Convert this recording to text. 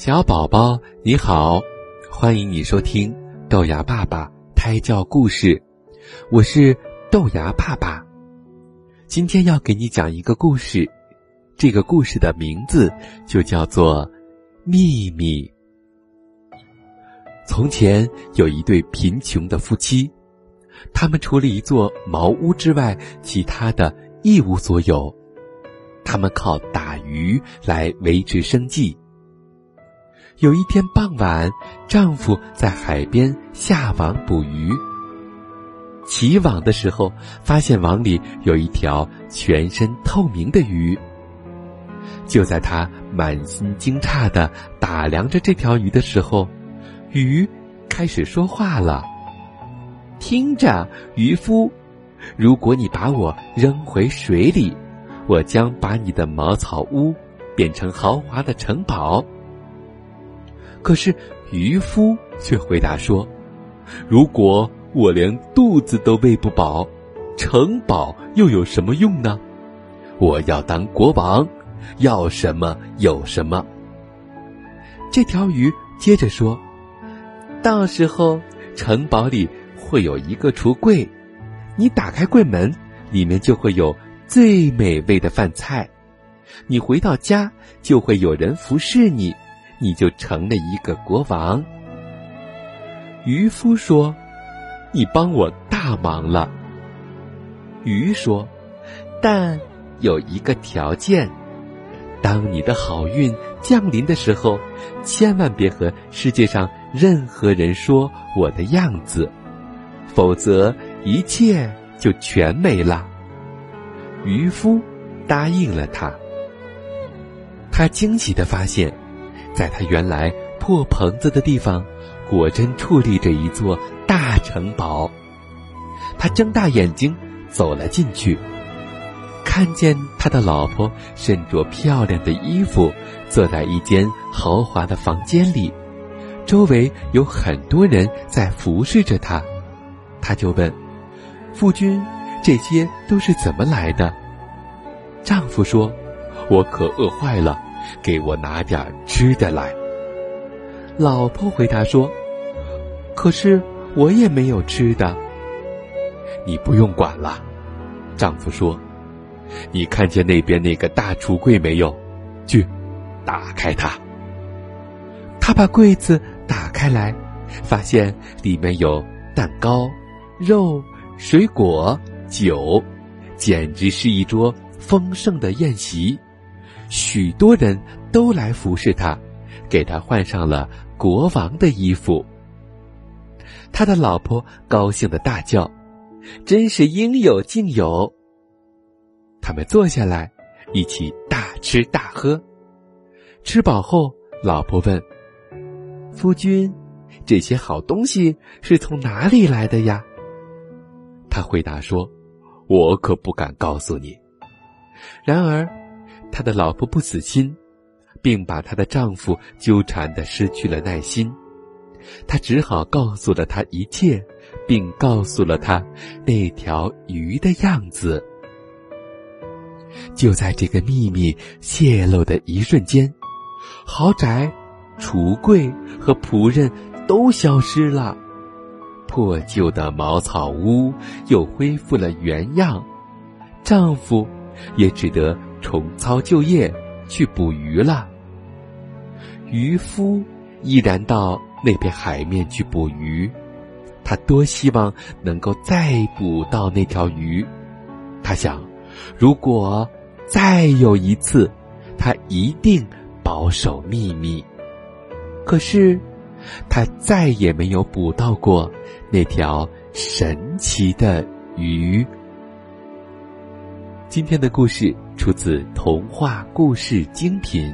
小宝宝你好，欢迎你收听豆芽爸爸胎教故事，我是豆芽爸爸。今天要给你讲一个故事，这个故事的名字就叫做《秘密》。从前有一对贫穷的夫妻，他们除了一座茅屋之外，其他的一无所有。他们靠打鱼来维持生计。有一天傍晚，丈夫在海边下网捕鱼。起网的时候，发现网里有一条全身透明的鱼。就在他满心惊诧的打量着这条鱼的时候，鱼开始说话了：“听着，渔夫，如果你把我扔回水里，我将把你的茅草屋变成豪华的城堡。”可是渔夫却回答说：“如果我连肚子都喂不饱，城堡又有什么用呢？我要当国王，要什么有什么。”这条鱼接着说：“到时候城堡里会有一个橱柜，你打开柜门，里面就会有最美味的饭菜。你回到家，就会有人服侍你。”你就成了一个国王。渔夫说：“你帮我大忙了。”鱼说：“但有一个条件，当你的好运降临的时候，千万别和世界上任何人说我的样子，否则一切就全没了。”渔夫答应了他。他惊喜的发现。在他原来破棚子的地方，果真矗立着一座大城堡。他睁大眼睛走了进去，看见他的老婆身着漂亮的衣服，坐在一间豪华的房间里，周围有很多人在服侍着他。他就问：“夫君，这些都是怎么来的？”丈夫说：“我可饿坏了。”给我拿点吃的来。老婆回答说：“可是我也没有吃的。”你不用管了，丈夫说：“你看见那边那个大橱柜没有？去，打开它。”他把柜子打开来，发现里面有蛋糕、肉、水果、酒，简直是一桌丰盛的宴席。许多人都来服侍他，给他换上了国王的衣服。他的老婆高兴的大叫：“真是应有尽有！”他们坐下来，一起大吃大喝。吃饱后，老婆问：“夫君，这些好东西是从哪里来的呀？”他回答说：“我可不敢告诉你。”然而。他的老婆不死心，并把她的丈夫纠缠的失去了耐心，他只好告诉了他一切，并告诉了他那条鱼的样子。就在这个秘密泄露的一瞬间，豪宅、橱柜和仆人都消失了，破旧的茅草屋又恢复了原样，丈夫也只得。重操旧业去捕鱼了。渔夫依然到那片海面去捕鱼，他多希望能够再捕到那条鱼。他想，如果再有一次，他一定保守秘密。可是，他再也没有捕到过那条神奇的鱼。今天的故事出自童话故事精品。